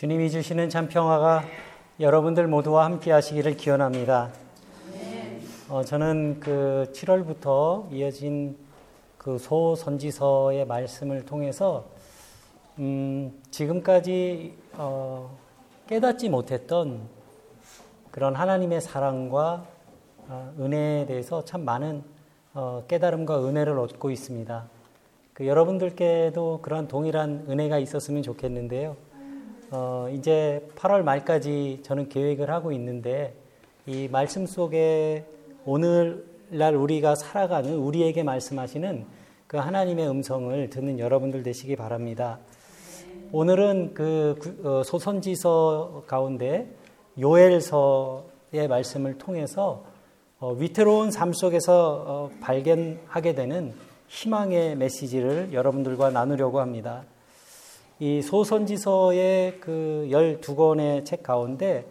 주님이 주시는 참 평화가 여러분들 모두와 함께 하시기를 기원합니다. 어, 저는 그 7월부터 이어진 그 소선지서의 말씀을 통해서 음, 지금까지 어, 깨닫지 못했던 그런 하나님의 사랑과 어, 은혜에 대해서 참 많은 어, 깨달음과 은혜를 얻고 있습니다. 그 여러분들께도 그런 동일한 은혜가 있었으면 좋겠는데요. 어, 이제 8월 말까지 저는 계획을 하고 있는데 이 말씀 속에 오늘날 우리가 살아가는 우리에게 말씀하시는 그 하나님의 음성을 듣는 여러분들 되시기 바랍니다. 오늘은 그 어, 소선지서 가운데 요엘서의 말씀을 통해서 어, 위태로운 삶 속에서 어, 발견하게 되는 희망의 메시지를 여러분들과 나누려고 합니다. 이 소선지서의 그 12권의 책 가운데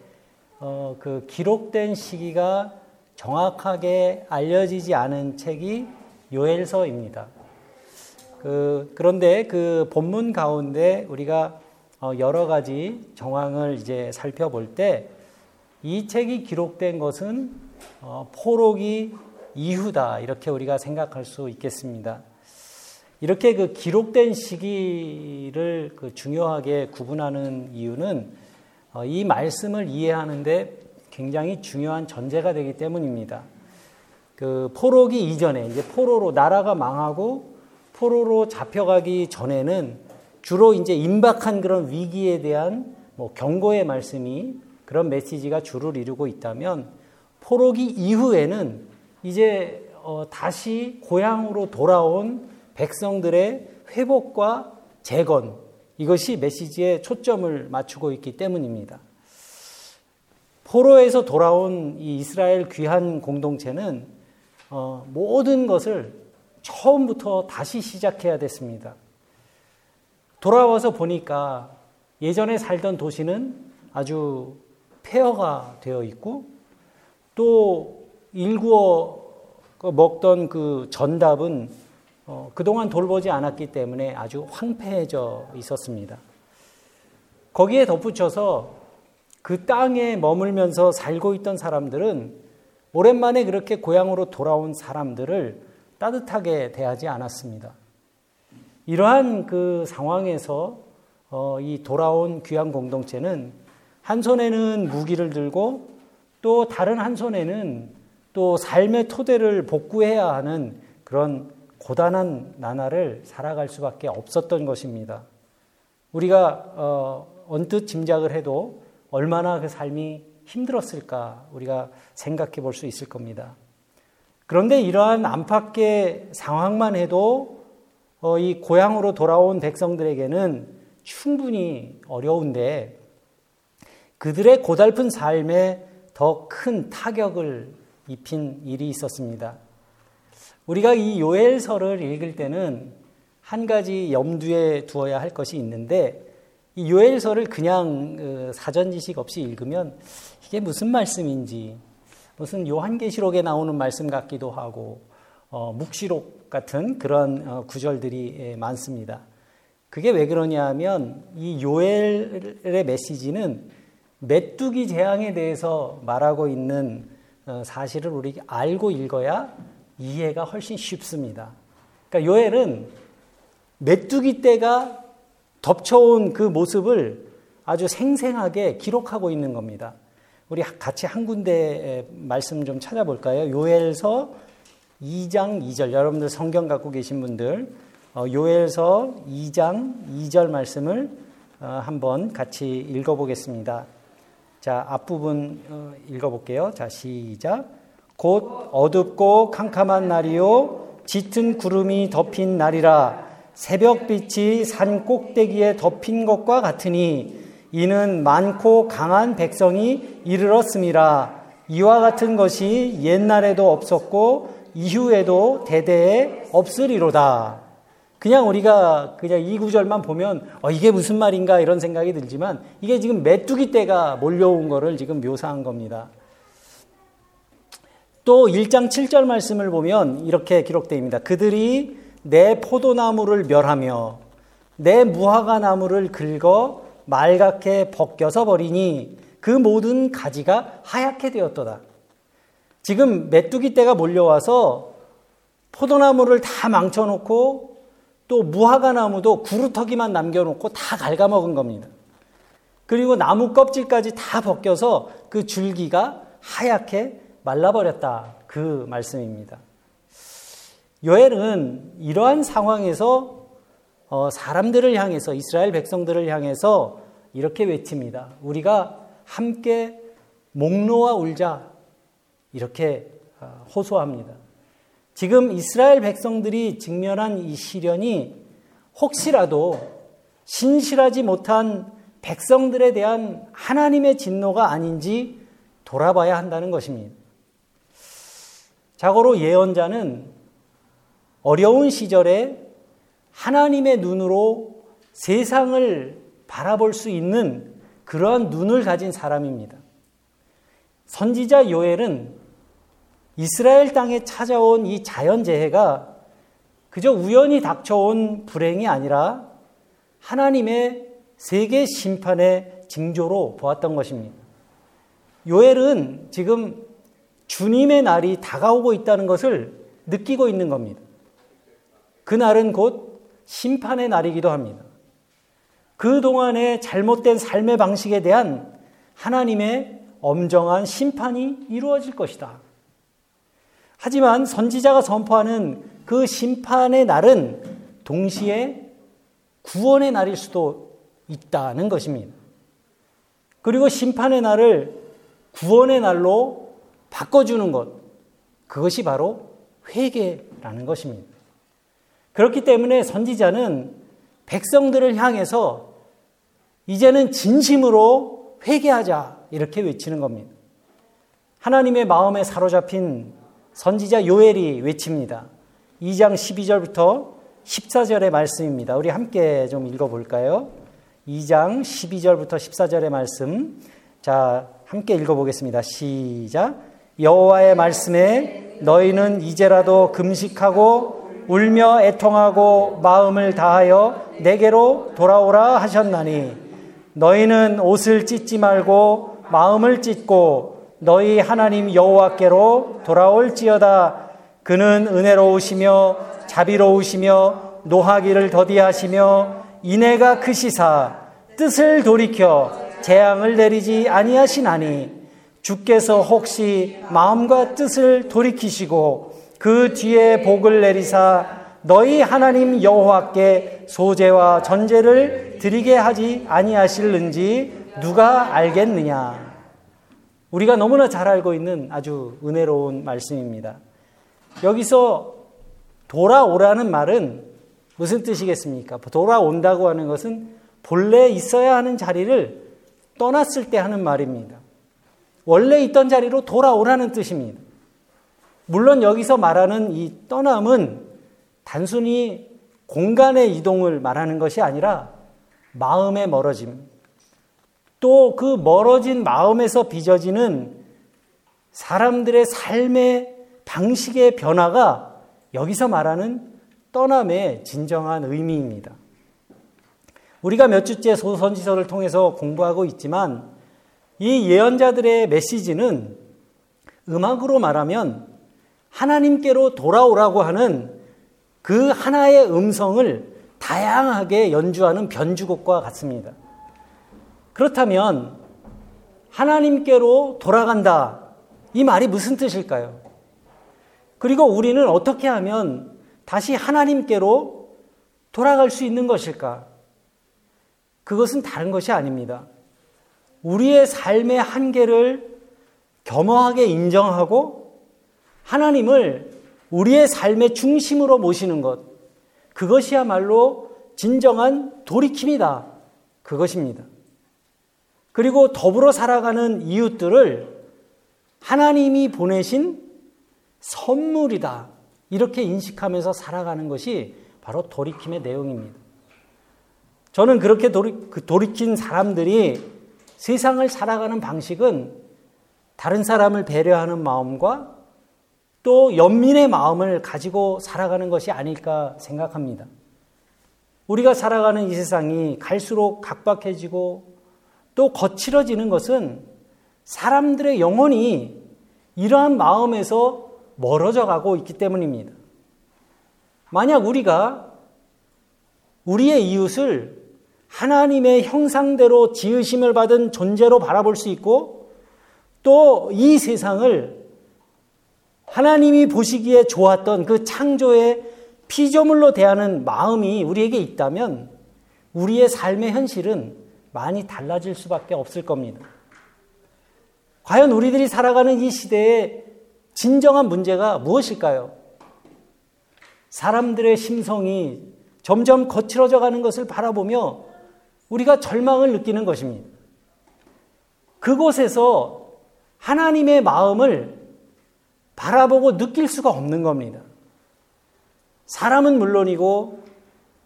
어, 그 기록된 시기가 정확하게 알려지지 않은 책이 요엘서입니다. 그, 그런데 그 본문 가운데 우리가 어, 여러 가지 정황을 이제 살펴볼 때 이 책이 기록된 것은 어, 포로기 이후다 이렇게 우리가 생각할 수 있겠습니다. 이렇게 그 기록된 시기를 그 중요하게 구분하는 이유는 어, 이 말씀을 이해하는데 굉장히 중요한 전제가 되기 때문입니다. 그 포로기 이전에 이제 포로로 나라가 망하고 포로로 잡혀가기 전에는 주로 이제 임박한 그런 위기에 대한 뭐 경고의 말씀이 그런 메시지가 주를 이루고 있다면 포로기 이후에는 이제 어 다시 고향으로 돌아온 백성들의 회복과 재건 이것이 메시지에 초점을 맞추고 있기 때문입니다. 포로에서 돌아온 이 이스라엘 귀한 공동체는 어, 모든 것을 처음부터 다시 시작해야 됐습니다. 돌아와서 보니까 예전에 살던 도시는 아주 폐허가 되어 있고 또 일구어 먹던 그 전답은 어, 그동안 돌보지 않았기 때문에 아주 황폐해져 있었습니다. 거기에 덧붙여서 그 땅에 머물면서 살고 있던 사람들은 오랜만에 그렇게 고향으로 돌아온 사람들을 따뜻하게 대하지 않았습니다. 이러한 그 상황에서 어, 이 돌아온 귀한 공동체는 한 손에는 무기를 들고 또 다른 한 손에는 또 삶의 토대를 복구해야 하는 그런 고단한 나날을 살아갈 수밖에 없었던 것입니다. 우리가 어, 언뜻 짐작을 해도 얼마나 그 삶이 힘들었을까 우리가 생각해 볼 수 있을 겁니다. 그런데 이러한 안팎의 상황만 해도 어, 이 고향으로 돌아온 백성들에게는 충분히 어려운데 그들의 고달픈 삶에 더 큰 타격을 입힌 일이 있었습니다. 우리가 이 요엘서를 읽을 때는 한 가지 염두에 두어야 할 것이 있는데 이 요엘서를 그냥 그 사전 지식 없이 읽으면 이게 무슨 말씀인지 무슨 요한계시록에 나오는 말씀 같기도 하고 어, 묵시록 같은 그런 어, 구절들이 예, 많습니다. 그게 왜 그러냐 하면 이 요엘의 메시지는 메뚜기 재앙에 대해서 말하고 있는 어, 사실을 우리 알고 읽어야 이해가 훨씬 쉽습니다. 그러니까 요엘은 메뚜기 떼가 덮쳐온 그 모습을 아주 생생하게 기록하고 있는 겁니다. 우리 같이 한 군데 말씀 좀 찾아볼까요? 요엘서 2장 2절. 여러분들 성경 갖고 계신 분들 어, 요엘서 2장 2절 말씀을 어, 한번 같이 읽어보겠습니다. 자, 앞부분 어, 읽어볼게요. 자, 시작. 곧 어둡고 캄캄한 날이요 짙은 구름이 덮인 날이라 새벽빛이 산 꼭대기에 덮인 것과 같으니 이는 많고 강한 백성이 이르렀음이라 이와 같은 것이 옛날에도 없었고 이후에도 대대에 없으리로다. 그냥 우리가 그냥 이 구절만 보면 어, 이게 무슨 말인가 이런 생각이 들지만 이게 지금 메뚜기 떼가 몰려온 거를 지금 묘사한 겁니다. 또 1장 7절 말씀을 보면 이렇게 기록되어 있습니다. 그들이 내 포도나무를 멸하며 내 무화과 나무를 긁어 말갛게 벗겨서 버리니 그 모든 가지가 하얗게 되었도다. 지금 메뚜기 떼가 몰려와서 포도나무를 다 망쳐놓고 또 무화과 나무도 구루터기만 남겨놓고 다 갉아먹은 겁니다. 그리고 나무 껍질까지 다 벗겨서 그 줄기가 하얗게 말라버렸다. 그 말씀입니다. 요엘은 이러한 상황에서 어, 사람들을 향해서 이스라엘 백성들을 향해서 이렇게 외칩니다. 우리가 함께 목놓아 울자 이렇게 어, 호소합니다. 지금 이스라엘 백성들이 직면한 이 시련이 혹시라도 신실하지 못한 백성들에 대한 하나님의 진노가 아닌지 돌아봐야 한다는 것입니다. 자고로 예언자는 어려운 시절에 하나님의 눈으로 세상을 바라볼 수 있는 그러한 눈을 가진 사람입니다. 선지자 요엘은 이스라엘 땅에 찾아온 이 자연재해가 그저 우연히 닥쳐온 불행이 아니라 하나님의 세계 심판의 징조로 보았던 것입니다. 요엘은 지금 주님의 날이 다가오고 있다는 것을 느끼고 있는 겁니다. 그날은 곧 심판의 날이기도 합니다. 그동안의 잘못된 삶의 방식에 대한 하나님의 엄정한 심판이 이루어질 것이다. 하지만 선지자가 선포하는 그 심판의 날은 동시에 구원의 날일 수도 있다는 것입니다. 그리고 심판의 날을 구원의 날로 바꿔주는 것, 그것이 바로 회개라는 것입니다. 그렇기 때문에 선지자는 백성들을 향해서 이제는 진심으로 회개하자 이렇게 외치는 겁니다. 하나님의 마음에 사로잡힌 선지자 요엘이 외칩니다. 2장 12절부터 14절의 말씀입니다. 우리 함께 좀 읽어볼까요? 2장 12절부터 14절의 말씀. 자, 함께 읽어보겠습니다. 시작. 여호와의 말씀에 너희는 이제라도 금식하고 울며 애통하고 마음을 다하여 내게로 돌아오라 하셨나니 너희는 옷을 찢지 말고 마음을 찢고 너희 하나님 여호와께로 돌아올지어다. 그는 은혜로우시며 자비로우시며 노하기를 더디하시며 인애가 크시사 뜻을 돌이켜 재앙을 내리지 아니하시나니 주께서 혹시 마음과 뜻을 돌이키시고 그 뒤에 복을 내리사 너희 하나님 여호와께 소재와 전제를 드리게 하지 아니하실는지 누가 알겠느냐 우리가 너무나 잘 알고 있는 아주 은혜로운 말씀입니다. 여기서 돌아오라는 말은 무슨 뜻이겠습니까? 돌아온다고 하는 것은 본래 있어야 하는 자리를 떠났을 때 하는 말입니다. 원래 있던 자리로 돌아오라는 뜻입니다. 물론 여기서 말하는 이 떠남은 단순히 공간의 이동을 말하는 것이 아니라 마음의 멀어짐, 또 그 멀어진 마음에서 빚어지는 사람들의 삶의 방식의 변화가 여기서 말하는 떠남의 진정한 의미입니다. 우리가 몇 주째 소선지서를 통해서 공부하고 있지만 이 예언자들의 메시지는 음악으로 말하면 하나님께로 돌아오라고 하는 그 하나의 음성을 다양하게 연주하는 변주곡과 같습니다. 그렇다면 하나님께로 돌아간다. 이 말이 무슨 뜻일까요? 그리고 우리는 어떻게 하면 다시 하나님께로 돌아갈 수 있는 것일까? 그것은 다른 것이 아닙니다. 우리의 삶의 한계를 겸허하게 인정하고 하나님을 우리의 삶의 중심으로 모시는 것. 그것이야말로 진정한 돌이킴이다. 그것입니다. 그리고 더불어 살아가는 이웃들을 하나님이 보내신 선물이다. 이렇게 인식하면서 살아가는 것이 바로 돌이킴의 내용입니다. 저는 그렇게 돌이, 그 돌이킨 사람들이 세상을 살아가는 방식은 다른 사람을 배려하는 마음과 또 연민의 마음을 가지고 살아가는 것이 아닐까 생각합니다. 우리가 살아가는 이 세상이 갈수록 각박해지고 또 거칠어지는 것은 사람들의 영혼이 이러한 마음에서 멀어져 가고 있기 때문입니다. 만약 우리가 우리의 이웃을 하나님의 형상대로 지으심을 받은 존재로 바라볼 수 있고 또 이 세상을 하나님이 보시기에 좋았던 그 창조의 피조물로 대하는 마음이 우리에게 있다면 우리의 삶의 현실은 많이 달라질 수밖에 없을 겁니다. 과연 우리들이 살아가는 이 시대의 진정한 문제가 무엇일까요? 사람들의 심성이 점점 거칠어져 가는 것을 바라보며 우리가 절망을 느끼는 것입니다. 그곳에서 하나님의 마음을 바라보고 느낄 수가 없는 겁니다. 사람은 물론이고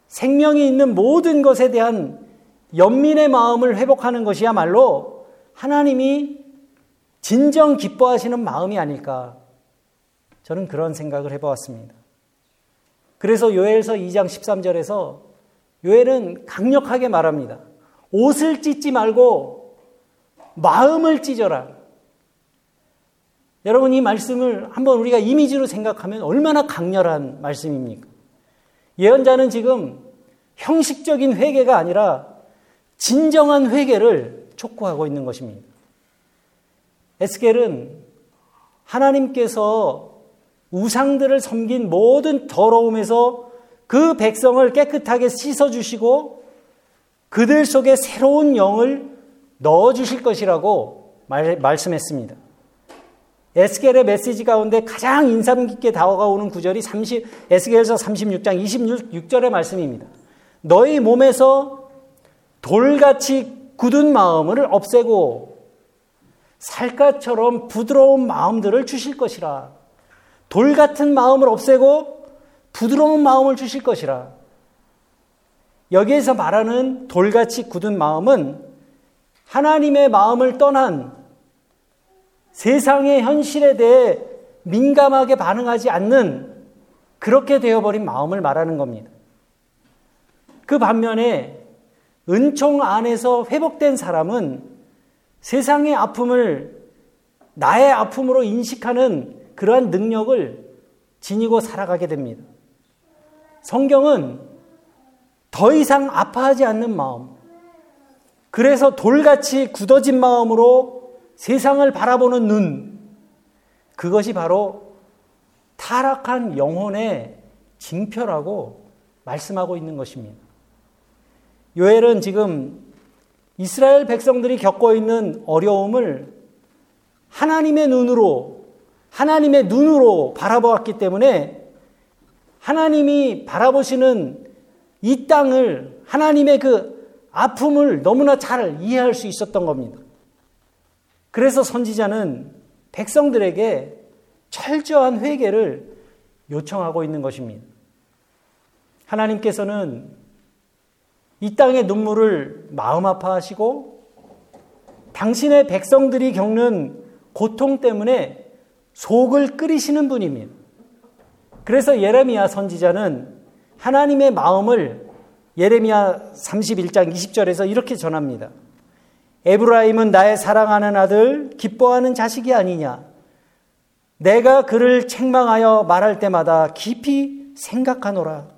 생명이 있는 모든 것에 대한 연민의 마음을 회복하는 것이야말로 하나님이 진정 기뻐하시는 마음이 아닐까. 저는 그런 생각을 해보았습니다. 그래서 요엘서 2장 13절에서 요엘은 강력하게 말합니다. 옷을 찢지 말고 마음을 찢어라. 여러분 이 말씀을 한번 우리가 이미지로 생각하면 얼마나 강렬한 말씀입니까? 예언자는 지금 형식적인 회개가 아니라 진정한 회개를 촉구하고 있는 것입니다. 에스겔은 하나님께서 우상들을 섬긴 모든 더러움에서 그 백성을 깨끗하게 씻어주시고 그들 속에 새로운 영을 넣어주실 것이라고 말, 말씀했습니다. 에스겔의 메시지 가운데 가장 인상 깊게 다가오는 구절이 30, 에스겔서 36장 26절의 말씀입니다. 너희 몸에서 돌같이 굳은 마음을 없애고 살갗처럼 부드러운 마음들을 주실 것이라. 돌 같은 마음을 없애고 부드러운 마음을 주실 것이라. 여기에서 말하는 돌같이 굳은 마음은 하나님의 마음을 떠난 세상의 현실에 대해 민감하게 반응하지 않는 그렇게 되어버린 마음을 말하는 겁니다. 그 반면에 은총 안에서 회복된 사람은 세상의 아픔을 나의 아픔으로 인식하는 그러한 능력을 지니고 살아가게 됩니다. 성경은 더 이상 아파하지 않는 마음, 그래서 돌같이 굳어진 마음으로 세상을 바라보는 눈, 그것이 바로 타락한 영혼의 징표라고 말씀하고 있는 것입니다. 요엘은 지금 이스라엘 백성들이 겪고 있는 어려움을 하나님의 눈으로, 하나님의 눈으로 바라보았기 때문에 하나님이 바라보시는 이 땅을 하나님의 그 아픔을 너무나 잘 이해할 수 있었던 겁니다. 그래서 선지자는 백성들에게 철저한 회개를 요청하고 있는 것입니다. 하나님께서는 이 땅의 눈물을 마음 아파하시고 당신의 백성들이 겪는 고통 때문에 속을 끓이시는 분입니다. 그래서 예레미야 선지자는 하나님의 마음을 예레미야 31장 20절에서 이렇게 전합니다. 에브라임은 나의 사랑하는 아들, 기뻐하는 자식이 아니냐. 내가 그를 책망하여 말할 때마다 깊이 생각하노라.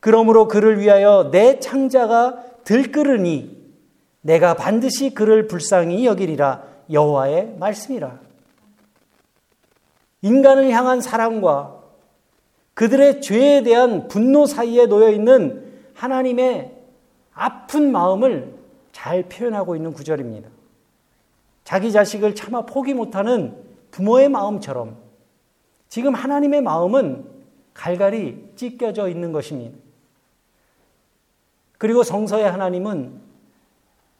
그러므로 그를 위하여 내 창자가 들끓으니 내가 반드시 그를 불쌍히 여기리라 여호와의 말씀이라. 인간을 향한 사랑과 그들의 죄에 대한 분노 사이에 놓여 있는 하나님의 아픈 마음을 잘 표현하고 있는 구절입니다. 자기 자식을 차마 포기 못하는 부모의 마음처럼 지금 하나님의 마음은 갈갈이 찢겨져 있는 것입니다. 그리고 성서의 하나님은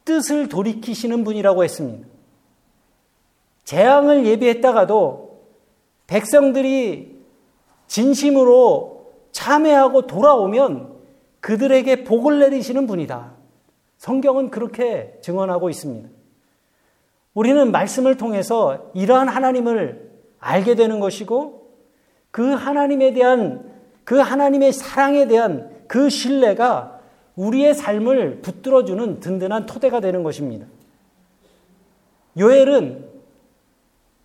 뜻을 돌이키시는 분이라고 했습니다. 재앙을 예비했다가도 백성들이 진심으로 참회하고 돌아오면 그들에게 복을 내리시는 분이다. 성경은 그렇게 증언하고 있습니다. 우리는 말씀을 통해서 이러한 하나님을 알게 되는 것이고 그 하나님에 대한 그 하나님의 사랑에 대한 그 신뢰가 우리의 삶을 붙들어주는 든든한 토대가 되는 것입니다. 요엘은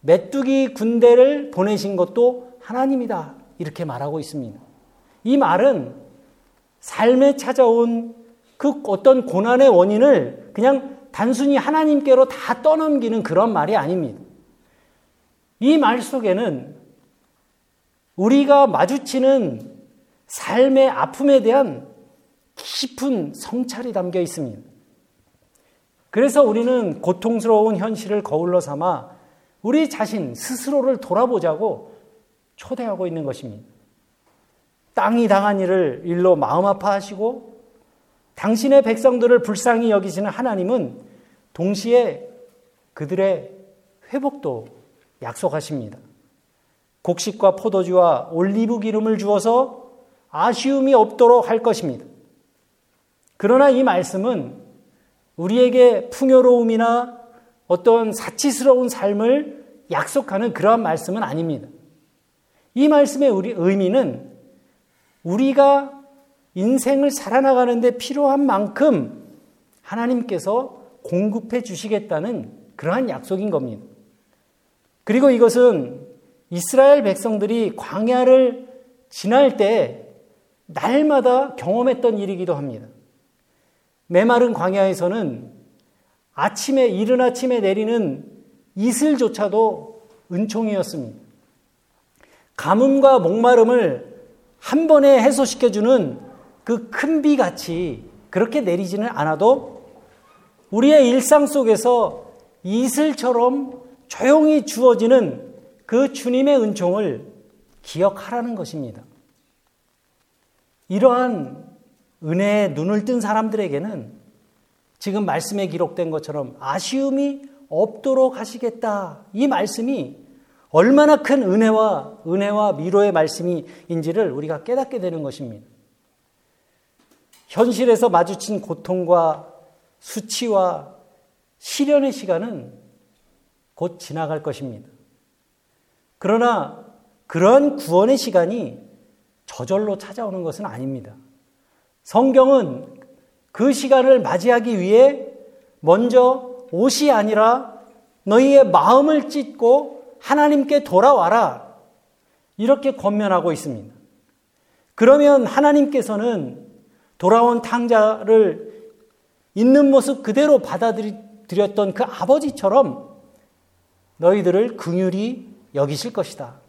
메뚜기 군대를 보내신 것도 하나님이다. 이렇게 말하고 있습니다. 이 말은 삶에 찾아온 그 어떤 고난의 원인을 그냥 단순히 하나님께로 다 떠넘기는 그런 말이 아닙니다. 이 말 속에는 우리가 마주치는 삶의 아픔에 대한 깊은 성찰이 담겨 있습니다. 그래서 우리는 고통스러운 현실을 거울로 삼아 우리 자신 스스로를 돌아보자고 초대하고 있는 것입니다. 땅이 당한 일을 일로 마음 아파하시고 당신의 백성들을 불쌍히 여기시는 하나님은 동시에 그들의 회복도 약속하십니다. 곡식과 포도주와 올리브 기름을 주어서 아쉬움이 없도록 할 것입니다. 그러나 이 말씀은 우리에게 풍요로움이나 어떤 사치스러운 삶을 약속하는 그러한 말씀은 아닙니다. 이 말씀의 우리 의미는 우리가 인생을 살아나가는데 필요한 만큼 하나님께서 공급해 주시겠다는 그러한 약속인 겁니다. 그리고 이것은 이스라엘 백성들이 광야를 지날 때 날마다 경험했던 일이기도 합니다. 메마른 광야에서는 아침에 이른 아침에 내리는 이슬조차도 은총이었습니다. 가뭄과 목마름을 한 번에 해소시켜주는 그 큰 비 같이 그렇게 내리지는 않아도 우리의 일상 속에서 이슬처럼 조용히 주어지는 그 주님의 은총을 기억하라는 것입니다. 이러한 은혜에 눈을 뜬 사람들에게는 지금 말씀에 기록된 것처럼 아쉬움이 없도록 하시겠다. 이 말씀이 얼마나 큰 은혜와 은혜와 미로의 말씀인지를 우리가 깨닫게 되는 것입니다. 현실에서 마주친 고통과 수치와 시련의 시간은 곧 지나갈 것입니다. 그러나 그런 구원의 시간이 저절로 찾아오는 것은 아닙니다. 성경은 그 시간을 맞이하기 위해 먼저 옷이 아니라 너희의 마음을 찢고 하나님께 돌아와라. 이렇게 권면하고 있습니다. 그러면 하나님께서는 돌아온 탕자를 있는 모습 그대로 받아들였던 그 아버지처럼 너희들을 긍휼히 여기실 것이다.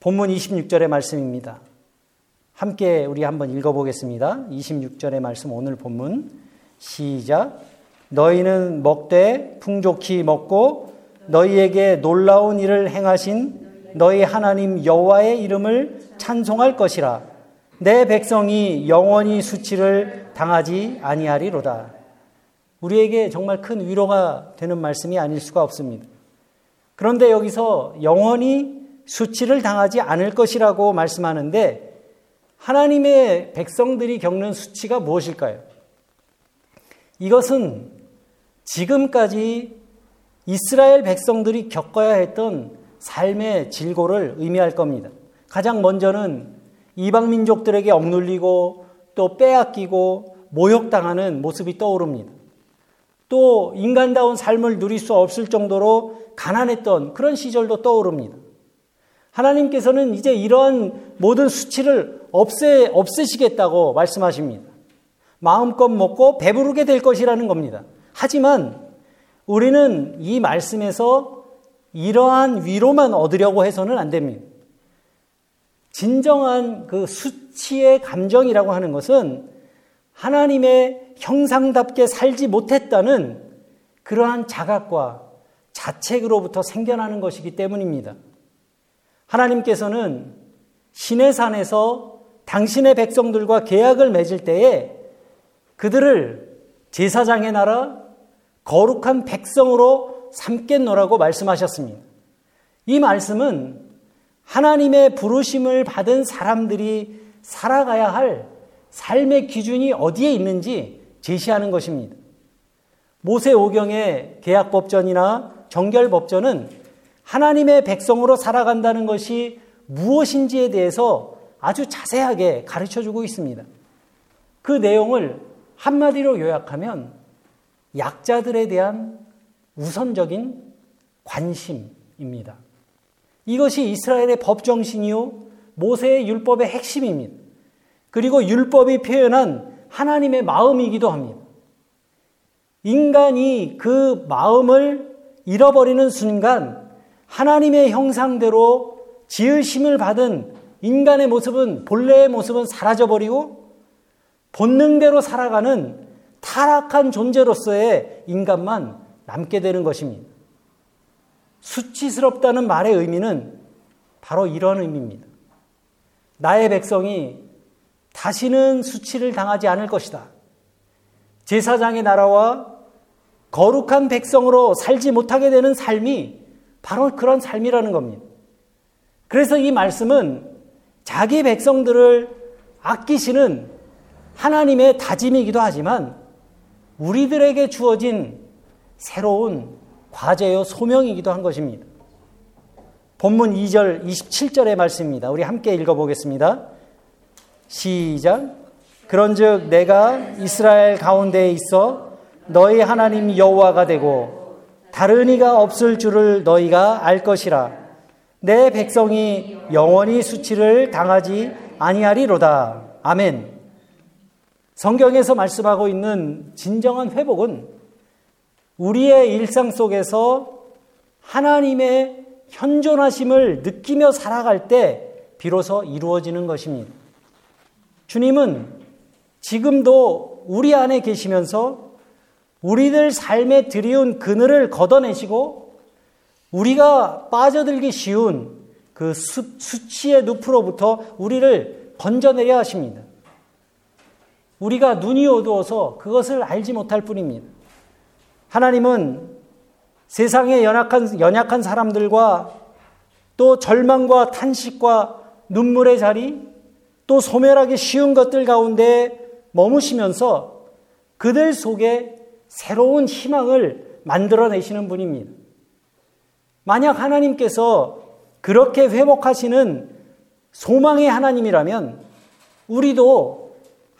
본문 26절의 말씀입니다. 함께 우리 한번 읽어보겠습니다. 26절의 말씀 오늘 본문 시작 너희는 먹되 풍족히 먹고 너희에게 놀라운 일을 행하신 너희 하나님 여호와의 이름을 찬송할 것이라 내 백성이 영원히 수치를 당하지 아니하리로다. 우리에게 정말 큰 위로가 되는 말씀이 아닐 수가 없습니다. 그런데 여기서 영원히 수치를 당하지 않을 것이라고 말씀하는데 하나님의 백성들이 겪는 수치가 무엇일까요? 이것은 지금까지 이스라엘 백성들이 겪어야 했던 삶의 질고를 의미할 겁니다. 가장 먼저는 이방 민족들에게 억눌리고 또 빼앗기고 모욕당하는 모습이 떠오릅니다. 또 인간다운 삶을 누릴 수 없을 정도로 가난했던 그런 시절도 떠오릅니다. 하나님께서는 이제 이러한 모든 수치를 없애, 없애시겠다고 말씀하십니다. 마음껏 먹고 배부르게 될 것이라는 겁니다. 하지만 우리는 이 말씀에서 이러한 위로만 얻으려고 해서는 안 됩니다. 진정한 그 수치의 감정이라고 하는 것은 하나님의 형상답게 살지 못했다는 그러한 자각과 자책으로부터 생겨나는 것이기 때문입니다. 하나님께서는 신의 산에서 당신의 백성들과 계약을 맺을 때에 그들을 제사장의 나라, 거룩한 백성으로 삼겠노라고 말씀하셨습니다. 이 말씀은 하나님의 부르심을 받은 사람들이 살아가야 할 삶의 기준이 어디에 있는지 제시하는 것입니다. 모세 오경의 계약법전이나 정결법전은 하나님의 백성으로 살아간다는 것이 무엇인지에 대해서 아주 자세하게 가르쳐 주고 있습니다. 그 내용을 한마디로 요약하면 약자들에 대한 우선적인 관심입니다. 이것이 이스라엘의 법정신이요, 모세의 율법의 핵심입니다. 그리고 율법이 표현한 하나님의 마음이기도 합니다. 인간이 그 마음을 잃어버리는 순간 하나님의 형상대로 지으심을 받은 인간의 모습은 본래의 모습은 사라져버리고 본능대로 살아가는 타락한 존재로서의 인간만 남게 되는 것입니다. 수치스럽다는 말의 의미는 바로 이런 의미입니다. 나의 백성이 다시는 수치를 당하지 않을 것이다. 제사장의 나라와 거룩한 백성으로 살지 못하게 되는 삶이 바로 그런 삶이라는 겁니다. 그래서 이 말씀은 자기 백성들을 아끼시는 하나님의 다짐이기도 하지만 우리들에게 주어진 새로운 과제요 소명이기도 한 것입니다. 본문 2절 27절의 말씀입니다. 우리 함께 읽어보겠습니다. 시작. 그런즉 내가 이스라엘 가운데에 있어 너희 하나님 여호와가 되고 다른 이가 없을 줄을 너희가 알 것이라. 내 백성이 영원히 수치를 당하지 아니하리로다. 아멘. 성경에서 말씀하고 있는 진정한 회복은 우리의 일상 속에서 하나님의 현존하심을 느끼며 살아갈 때 비로소 이루어지는 것입니다. 주님은 지금도 우리 안에 계시면서 우리들 삶에 들이운 그늘을 걷어내시고 우리가 빠져들기 쉬운 그 수, 수치의 늪으로부터 우리를 건져내려 하십니다. 우리가 눈이 어두워서 그것을 알지 못할 뿐입니다. 하나님은 세상의 연약한, 연약한 사람들과 또 절망과 탄식과 눈물의 자리, 또 소멸하기 쉬운 것들 가운데 머무시면서 그들 속에 새로운 희망을 만들어내시는 분입니다. 만약 하나님께서 그렇게 회복하시는 소망의 하나님이라면 우리도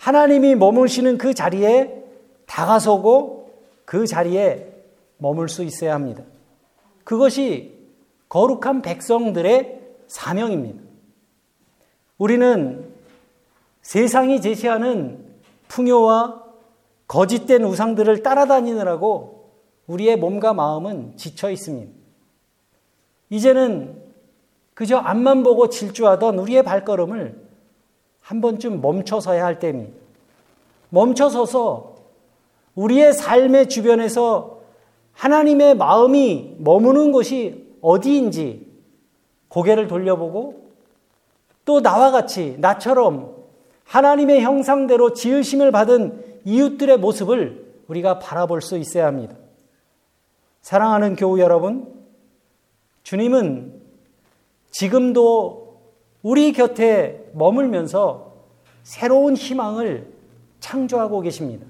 하나님이 머무시는 그 자리에 다가서고 그 자리에 머물 수 있어야 합니다. 그것이 거룩한 백성들의 사명입니다. 우리는 세상이 제시하는 풍요와 거짓된 우상들을 따라다니느라고 우리의 몸과 마음은 지쳐 있습니다. 이제는 그저 앞만 보고 질주하던 우리의 발걸음을 한 번쯤 멈춰서야 할 때입니다. 멈춰서서 우리의 삶의 주변에서 하나님의 마음이 머무는 곳이 어디인지 고개를 돌려보고 또 나와 같이 나처럼 하나님의 형상대로 지으심을 받은 이웃들의 모습을 우리가 바라볼 수 있어야 합니다. 사랑하는 교우 여러분, 주님은 지금도 우리 곁에 머물면서 새로운 희망을 창조하고 계십니다.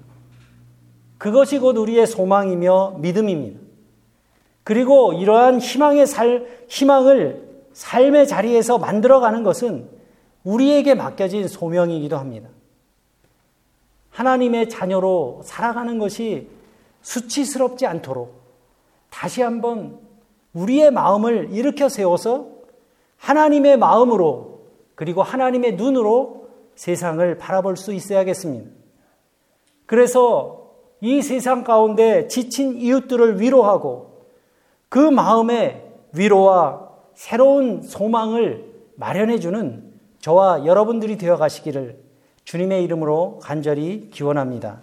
그것이 곧 우리의 소망이며 믿음입니다. 그리고 이러한 희망의 살, 희망을 삶의 자리에서 만들어가는 것은 우리에게 맡겨진 소명이기도 합니다. 하나님의 자녀로 살아가는 것이 수치스럽지 않도록 다시 한번 우리의 마음을 일으켜 세워서 하나님의 마음으로 그리고 하나님의 눈으로 세상을 바라볼 수 있어야겠습니다. 그래서 이 세상 가운데 지친 이웃들을 위로하고 그 마음에 위로와 새로운 소망을 마련해주는 저와 여러분들이 되어 가시기를 주님의 이름으로 간절히 기원합니다.